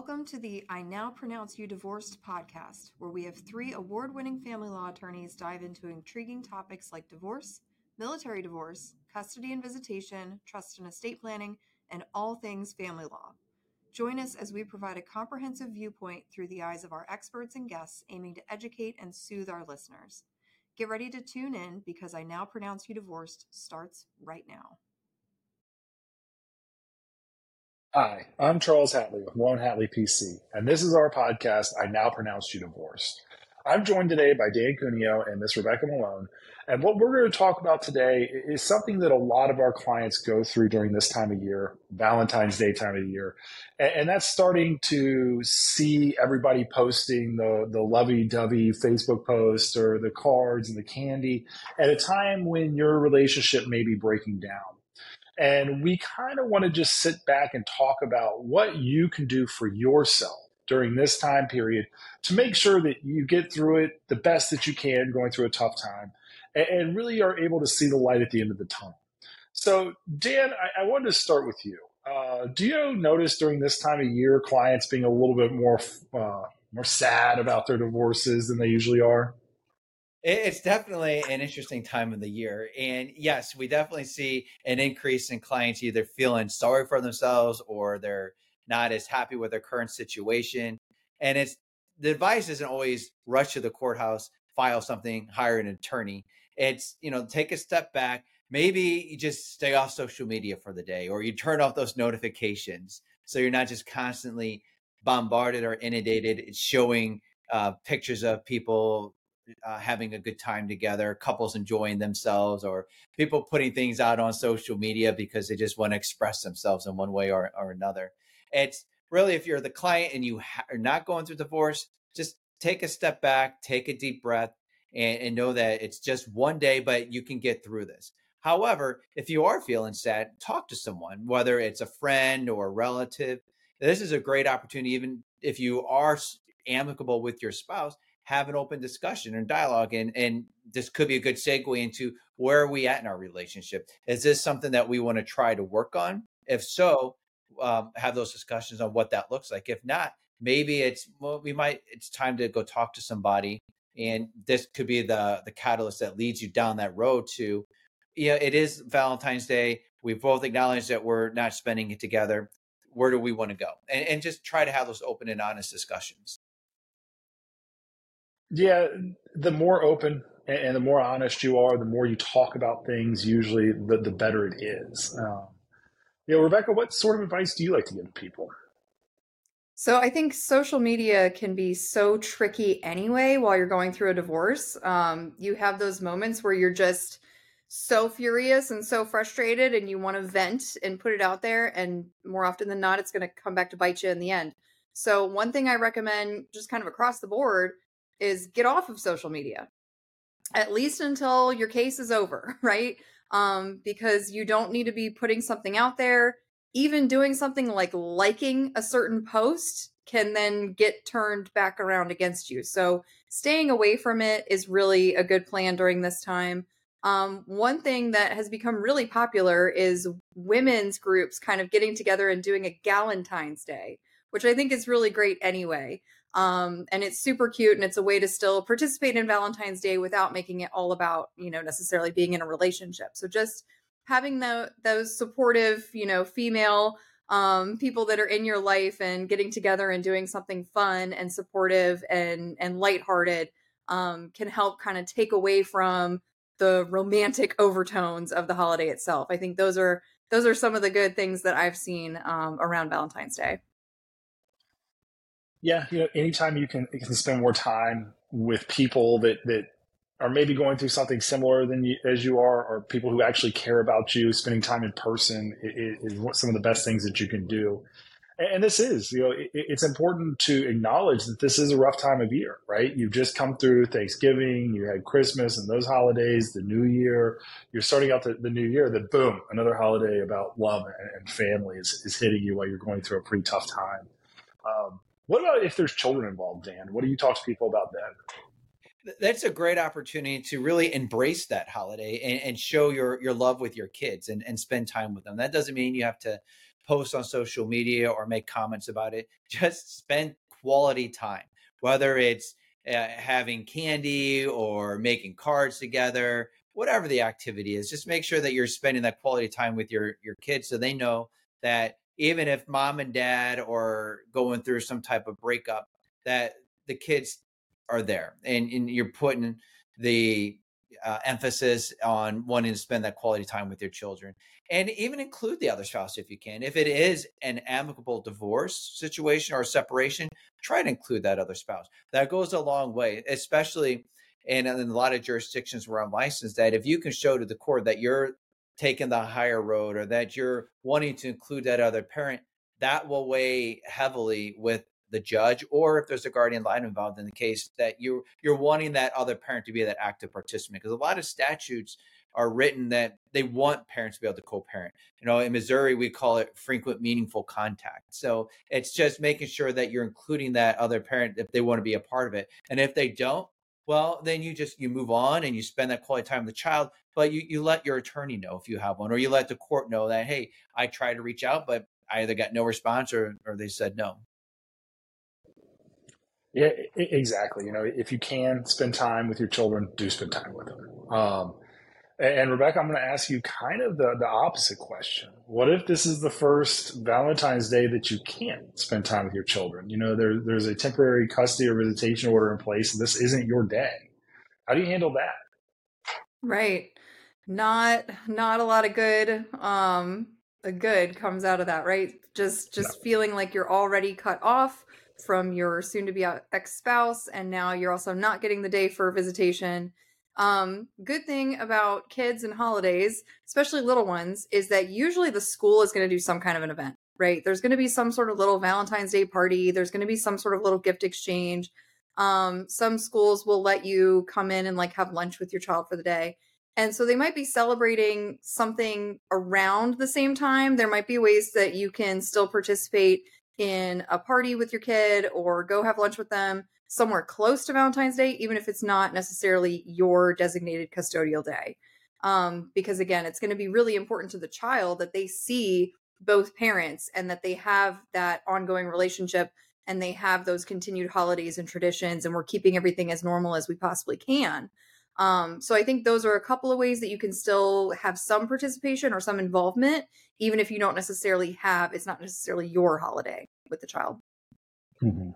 Welcome to the I Now Pronounce You Divorced podcast, where we have three award winning family law attorneys dive into intriguing topics like divorce, military divorce, custody and visitation, trust and estate planning, and all things family law. Join us as we provide a comprehensive viewpoint through the eyes of our experts and guests, aiming to educate and soothe our listeners. Get ready to tune in because I Now Pronounce You Divorced starts right now. Hi, I'm Charles Hatley with Malone Hatley PC, and this is our podcast, I Now Pronounce You Divorced. I'm joined today by Dan Cuneo and Miss Rebecca Malone, and what we're going to talk about today is something that a lot of our clients go through during this time of year, Valentine's Day time of year, and, that's starting to see everybody posting the, the lovey-dovey Facebook posts or the cards and the candy at a time when your relationship may be breaking down and we kind of want to just sit back and talk about what you can do for yourself during this time period to make sure that you get through it the best that you can going through a tough time and really are able to see the light at the end of the tunnel. So, Dan, I, I wanted to start with you. Uh, do you notice during this time of year clients being a little bit more uh, more sad about their divorces than they usually are? It's definitely an interesting time of the year. And yes, we definitely see an increase in clients either feeling sorry for themselves or they're not as happy with their current situation. And it's the advice isn't always rush to the courthouse, file something, hire an attorney. It's, you know, take a step back. Maybe you just stay off social media for the day or you turn off those notifications so you're not just constantly bombarded or inundated. It's showing uh, pictures of people uh, having a good time together, couples enjoying themselves, or people putting things out on social media because they just want to express themselves in one way or, or another. It's really if you're the client and you ha- are not going through divorce, just take a step back, take a deep breath, and, and know that it's just one day, but you can get through this. However, if you are feeling sad, talk to someone, whether it's a friend or a relative. This is a great opportunity, even if you are amicable with your spouse, have an open discussion and dialogue and and this could be a good segue into where are we at in our relationship? Is this something that we want to try to work on? If so um, have those discussions on what that looks like. If not maybe it's well we might it's time to go talk to somebody and this could be the the catalyst that leads you down that road to yeah it is valentine's day. We both acknowledge that we're not spending it together. Where do we want to go? And, and just try to have those open and honest discussions yeah, the more open and the more honest you are, the more you talk about things, usually the, the better it is. Um, you know, Rebecca, what sort of advice do you like to give people? So I think social media can be so tricky anyway while you're going through a divorce. Um, you have those moments where you're just so furious and so frustrated and you want to vent and put it out there. And more often than not, it's going to come back to bite you in the end. So, one thing I recommend just kind of across the board is get off of social media at least until your case is over, right? Um, because you don't need to be putting something out there. Even doing something like liking a certain post can then get turned back around against you. So staying away from it is really a good plan during this time. Um, one thing that has become really popular is women's groups kind of getting together and doing a Galentine's Day, which I think is really great anyway. Um, and it's super cute and it's a way to still participate in Valentine's Day without making it all about, you know, necessarily being in a relationship. So just having the those supportive, you know, female um, people that are in your life and getting together and doing something fun and supportive and and lighthearted um, can help kind of take away from the romantic overtones of the holiday itself. I think those are those are some of the good things that I've seen um, around Valentine's Day yeah, you know, anytime you can you can spend more time with people that that are maybe going through something similar than you, as you are, or people who actually care about you, spending time in person is, is some of the best things that you can do. And this is, you know, it, it's important to acknowledge that this is a rough time of year, right? You've just come through Thanksgiving, you had Christmas and those holidays, the New Year. You're starting out the, the New Year, then boom, another holiday about love and, family is, is hitting you while you're going through a pretty tough time. Um, what about if there's children involved, Dan? What do you talk to people about then? That's a great opportunity to really embrace that holiday and, and show your your love with your kids and, and spend time with them. That doesn't mean you have to post on social media or make comments about it. Just spend quality time, whether it's uh, having candy or making cards together, whatever the activity is. Just make sure that you're spending that quality time with your your kids so they know that even if mom and dad are going through some type of breakup, that the kids are there and, and you're putting the uh, emphasis on wanting to spend that quality time with your children and even include the other spouse if you can. If it is an amicable divorce situation or separation try to include that other spouse. That goes a long way especially in, in a lot of jurisdictions where i'm licensed that if you can show to the court that you're taking the higher road or that you're wanting to include that other parent that will weigh heavily with the judge or if there's a guardian ad involved in the case that you you're wanting that other parent to be that active participant because a lot of statutes are written that they want parents to be able to co-parent. You know, in Missouri we call it frequent meaningful contact. So it's just making sure that you're including that other parent if they want to be a part of it. And if they don't, well, then you just you move on and you spend that quality time with the child, but you you let your attorney know if you have one or you let the court know that hey, I tried to reach out but I either got no response or or they said no. Yeah, exactly. You know, if you can spend time with your children, do spend time with them. Um, and Rebecca, I'm going to ask you kind of the, the opposite question. What if this is the first Valentine's Day that you can't spend time with your children? You know, there, there's a temporary custody or visitation order in place, and this isn't your day. How do you handle that? Right. Not not a lot of good um a good comes out of that, right? Just just no. feeling like you're already cut off from your soon to be ex spouse, and now you're also not getting the day for visitation. Um, good thing about kids and holidays, especially little ones, is that usually the school is going to do some kind of an event, right? There's going to be some sort of little Valentine's Day party, there's going to be some sort of little gift exchange. Um, some schools will let you come in and like have lunch with your child for the day. And so they might be celebrating something around the same time. There might be ways that you can still participate in a party with your kid or go have lunch with them somewhere close to Valentine's Day, even if it's not necessarily your designated custodial day. Um, because again, it's going to be really important to the child that they see both parents and that they have that ongoing relationship and they have those continued holidays and traditions and we're keeping everything as normal as we possibly can. Um, so I think those are a couple of ways that you can still have some participation or some involvement, even if you don't necessarily have, it's not necessarily your holiday with the child. Mm-hmm.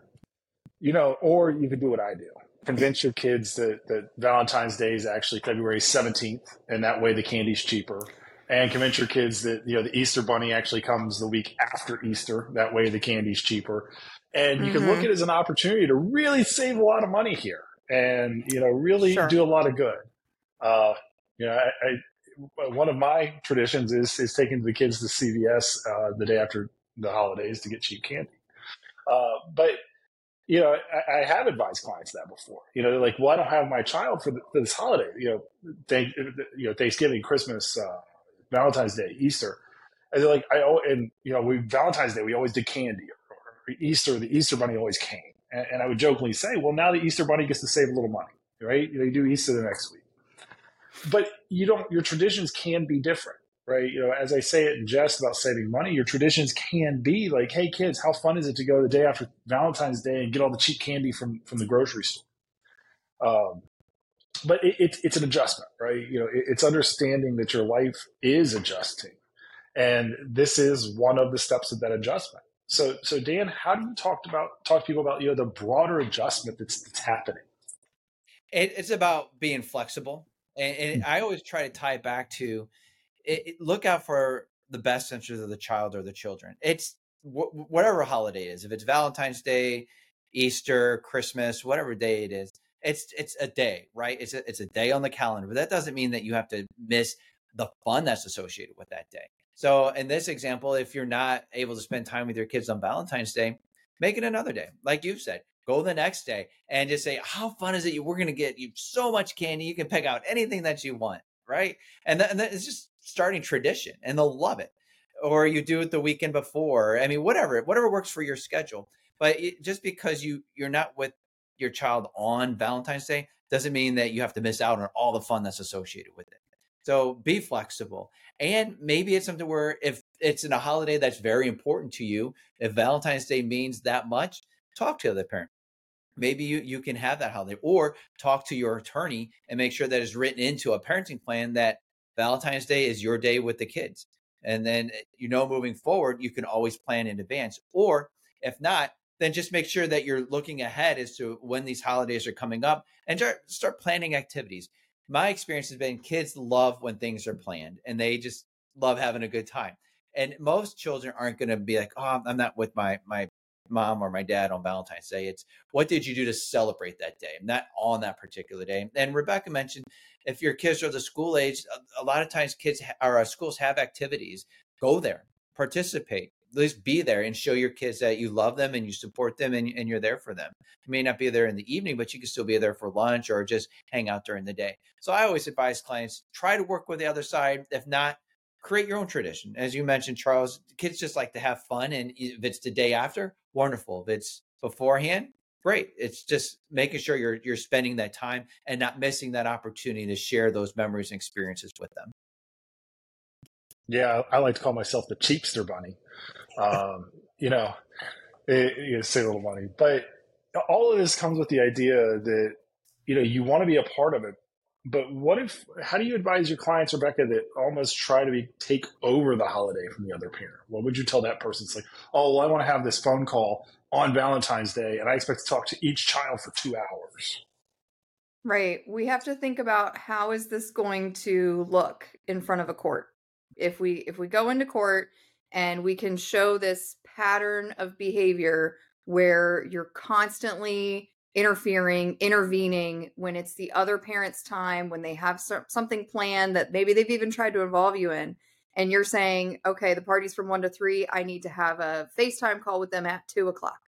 You know, or you could do what I do. Convince your kids that, that Valentine's Day is actually February 17th, and that way the candy's cheaper. And convince your kids that, you know, the Easter bunny actually comes the week after Easter. That way the candy's cheaper. And you mm-hmm. can look mm-hmm. at it as an opportunity to really save a lot of money here and you know really sure. do a lot of good. Uh, you know, I, I, one of my traditions is is taking the kids to CVS uh, the day after the holidays to get cheap candy. Uh, but you know, I, I, have advised clients that before. You know, they're like, "Well, I don't have my child for, the, for this holiday. You know, thank you know Thanksgiving, Christmas, uh, Valentine's Day, Easter." And they're like, "I oh, and you know, we Valentine's Day we always did candy, or, or Easter the Easter Bunny always came." And, and I would jokingly say, well, now the Easter Bunny gets to save a little money, right? You know, you do Easter the next week. But you don't, your traditions can be different, right? You know, as I say it in jest about saving money, your traditions can be like, hey, kids, how fun is it to go the day after Valentine's Day and get all the cheap candy from, from the grocery store? Um, but it, it, it's an adjustment, right? You know, it, it's understanding that your life is adjusting. And this is one of the steps of that adjustment. So, so Dan, how do you talk about talk to people about you know the broader adjustment that's, that's happening? It, it's about being flexible, and, and mm-hmm. I always try to tie it back to it, it, look out for the best interest of the child or the children. It's wh- whatever holiday it is. If it's Valentine's Day, Easter, Christmas, whatever day it is, it's it's a day, right? It's a, it's a day on the calendar, but that doesn't mean that you have to miss the fun that's associated with that day. So in this example, if you're not able to spend time with your kids on Valentine's Day, make it another day. Like you said, go the next day and just say, how fun is it? We're going to get you so much candy. You can pick out anything that you want. Right. And, then it's just starting tradition and they'll love it. Or you do it the weekend before. I mean, whatever, whatever works for your schedule. But it, just because you you're not with your child on Valentine's Day doesn't mean that you have to miss out on all the fun that's associated with it. So be flexible. And maybe it's something where if it's in a holiday that's very important to you, if Valentine's Day means that much, talk to the other parent. Maybe you, you can have that holiday or talk to your attorney and make sure that it's written into a parenting plan that Valentine's Day is your day with the kids. And then, eh, you know, moving forward, you can always plan in advance. Or if not, then just make sure that you're looking ahead as to when these holidays are coming up and start, start planning activities. My experience has been kids love when things are planned and they just love having a good time. And most children aren't going to be like, "Oh, I'm not with my my mom or my dad on Valentine's Day." It's what did you do to celebrate that day, not on that particular day. And Rebecca mentioned if your kids are the school age, a, lot of times kids or uh, schools have activities. Go there, participate, at least be there and show your kids that you love them and you support them and, and, you're there for them. You may not be there in the evening, but you can still be there for lunch or just hang out during the day. So I always advise clients try to work with the other side. If not, create your own tradition. As you mentioned, Charles, kids just like to have fun. And if it's the day after, wonderful. If it's beforehand, great. It's just making sure you're you're spending that time and not missing that opportunity to share those memories and experiences with them. Yeah, I like to call myself the cheapster bunny. Um, you know, it, you know, save a little money, but all of this comes with the idea that you know you want to be a part of it. But what if how do you advise your clients rebecca that almost try to be, take over the holiday from the other parent? What would you tell that person? It's like oh well i want to have this phone call on valentine's day and i expect to talk to each child for two hours. Right. We have to think about how is this going to look in front of a court if we if we go into court and we can show this pattern of behavior where you're constantly interfering, intervening when it's the other parent's time, when they have something planned that maybe they've even tried to involve you in, and you're saying, okay, the party's from one to three, I need to have a FaceTime call with them at two o'clock,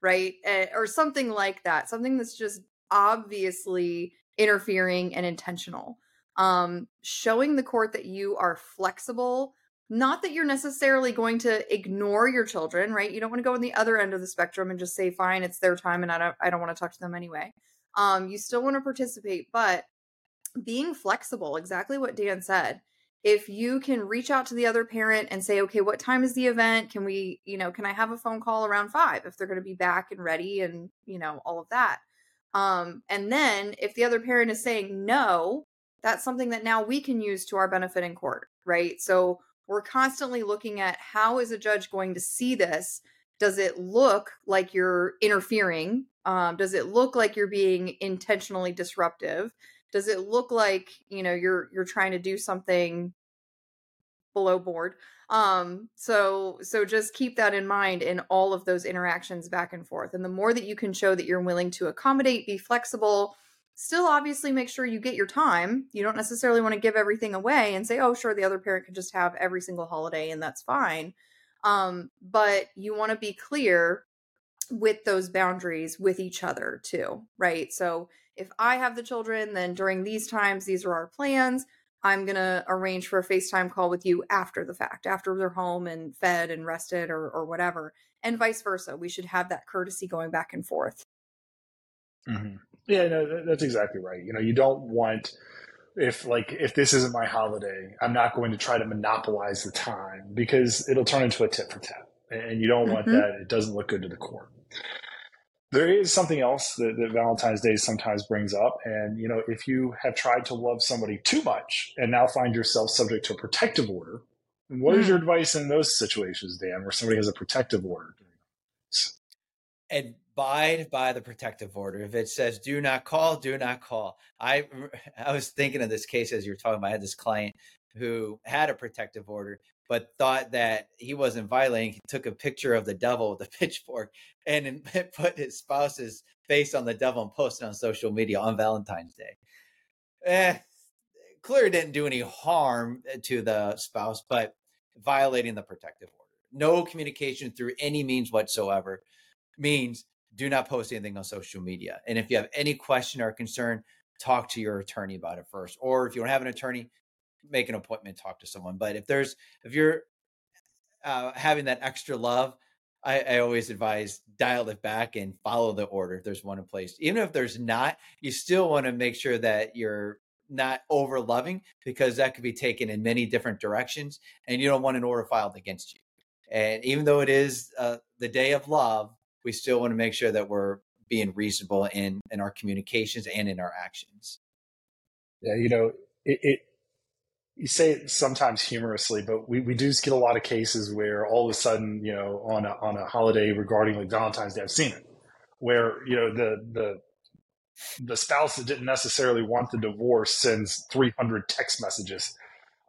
right? Eh, or something like that, something that's just obviously interfering and intentional. Um, showing the court that you are flexible not that you're necessarily going to ignore your children, right? You don't want to go on the other end of the spectrum and just say, "Fine, it's their time, and I don't, I don't want to talk to them anyway." Um, you still want to participate, but being flexible, exactly what Dan said. If you can reach out to the other parent and say, "Okay, what time is the event? Can we, you know, can I have a phone call around five if they're going to be back and ready, and you know, all of that." Um, and then if the other parent is saying no, that's something that now we can use to our benefit in court, right? So we're constantly looking at how is a judge going to see this? Does it look like you're interfering? Um, does it look like you're being intentionally disruptive? Does it look like you know you're you're trying to do something below board? Um so so just keep that in mind in all of those interactions back and forth. And the more that you can show that you're willing to accommodate be flexible still obviously make sure you get your time. You don't necessarily want to give everything away and say, oh, sure, the other parent can just have every single holiday and that's fine. Um, but you want to be clear with those boundaries with each other too, right? So if I have the children, then during these times, these are our plans. I'm going to arrange for a FaceTime call with you after the fact, after they're home and fed and rested or, or whatever, and vice versa. We should have that courtesy going back and forth. Mm-hmm. Yeah, no, that's exactly right. You know, you don't want if like if this isn't my holiday, I'm not going to try to monopolize the time because it'll turn into a tit for tat, and you don't want mm-hmm. that. It doesn't look good to the court. There is something else that, that Valentine's Day sometimes brings up, and you know, if you have tried to love somebody too much and now find yourself subject to a protective order, what mm. your advice in those situations, Dan, where somebody has a protective order? And abide by the protective order. If it says do not call, do not call. I I was thinking of this case as you were talking about. I had this client who had a protective order, but thought that he wasn't violating. He took a picture of the devil with a pitchfork and put his spouse's face on the devil and posted on social media on Valentine's Day. Eh, clearly didn't do any harm eh, to the spouse, but violating the protective order. No communication through any means whatsoever means do not post anything on social media. And if you have any question or concern, talk to your attorney about it first. Or if you don't have an attorney, make an appointment, talk to someone. But if there's if you're uh, having that extra love, I, I, always advise dial it back and follow the order if there's one in place. Even if there's not, you still want to make sure that you're not over loving because that could be taken in many different directions and you don't want an order filed against you. And even though it is uh, the day of love, we still want to make sure that we're being reasonable in in our communications and in our actions. Yeah, you know, it, it you say it sometimes humorously, but we, we do get a lot of cases where all of a sudden, you know, on a, on a holiday regarding like Valentine's Day, I've seen it, where you know the the the spouse that didn't necessarily want the divorce sends 300 text messages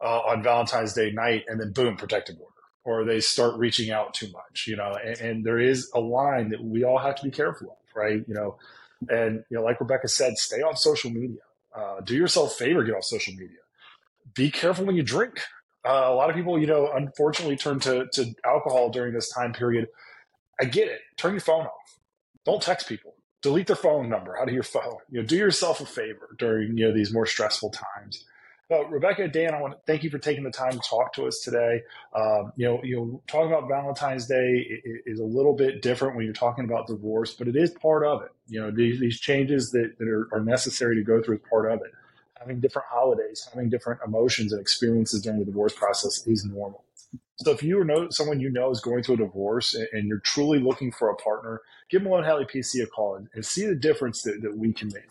uh, on Valentine's Day night, and then boom, protective order, or they start reaching out too much, you know. And, and there is a line that we all have to be careful of, right? You know, and you know, like Rebecca said, stay off social media. Uh, do yourself a favor, get off social media. Be careful when you drink. Uh, a lot of people, you know, unfortunately turn to, to alcohol during this time period. I get it. Turn your phone off. Don't text people. Delete their phone number out of your phone. You know, do yourself a favor during you know these more stressful times. But Rebecca, Dan, I want to thank you for taking the time to talk to us today. Um, you know, you know, talking about Valentine's Day is a little bit different when you're talking about divorce, but it is part of it. You know, these, these changes that, that are, are necessary to go through is part of it. Having different holidays, having different emotions and experiences during the divorce process is normal. So if you know someone you know is going through a divorce and, and you're truly looking for a partner, give Malone Hatley PC a call and, and see the difference that, that we can make.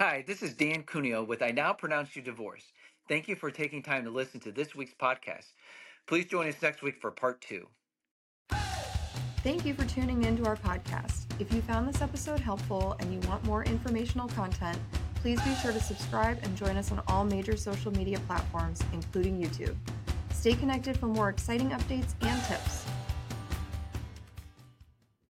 Hi, this is Dan Cuneo with I Now Pronounce You Divorced. Thank you for taking time to listen to this week's podcast. Please join us next week for part two. Thank you for tuning in to our podcast. If you found this episode helpful and you want more informational content, please be sure to subscribe and join us on all major social media platforms, including YouTube. Stay connected for more exciting updates and tips.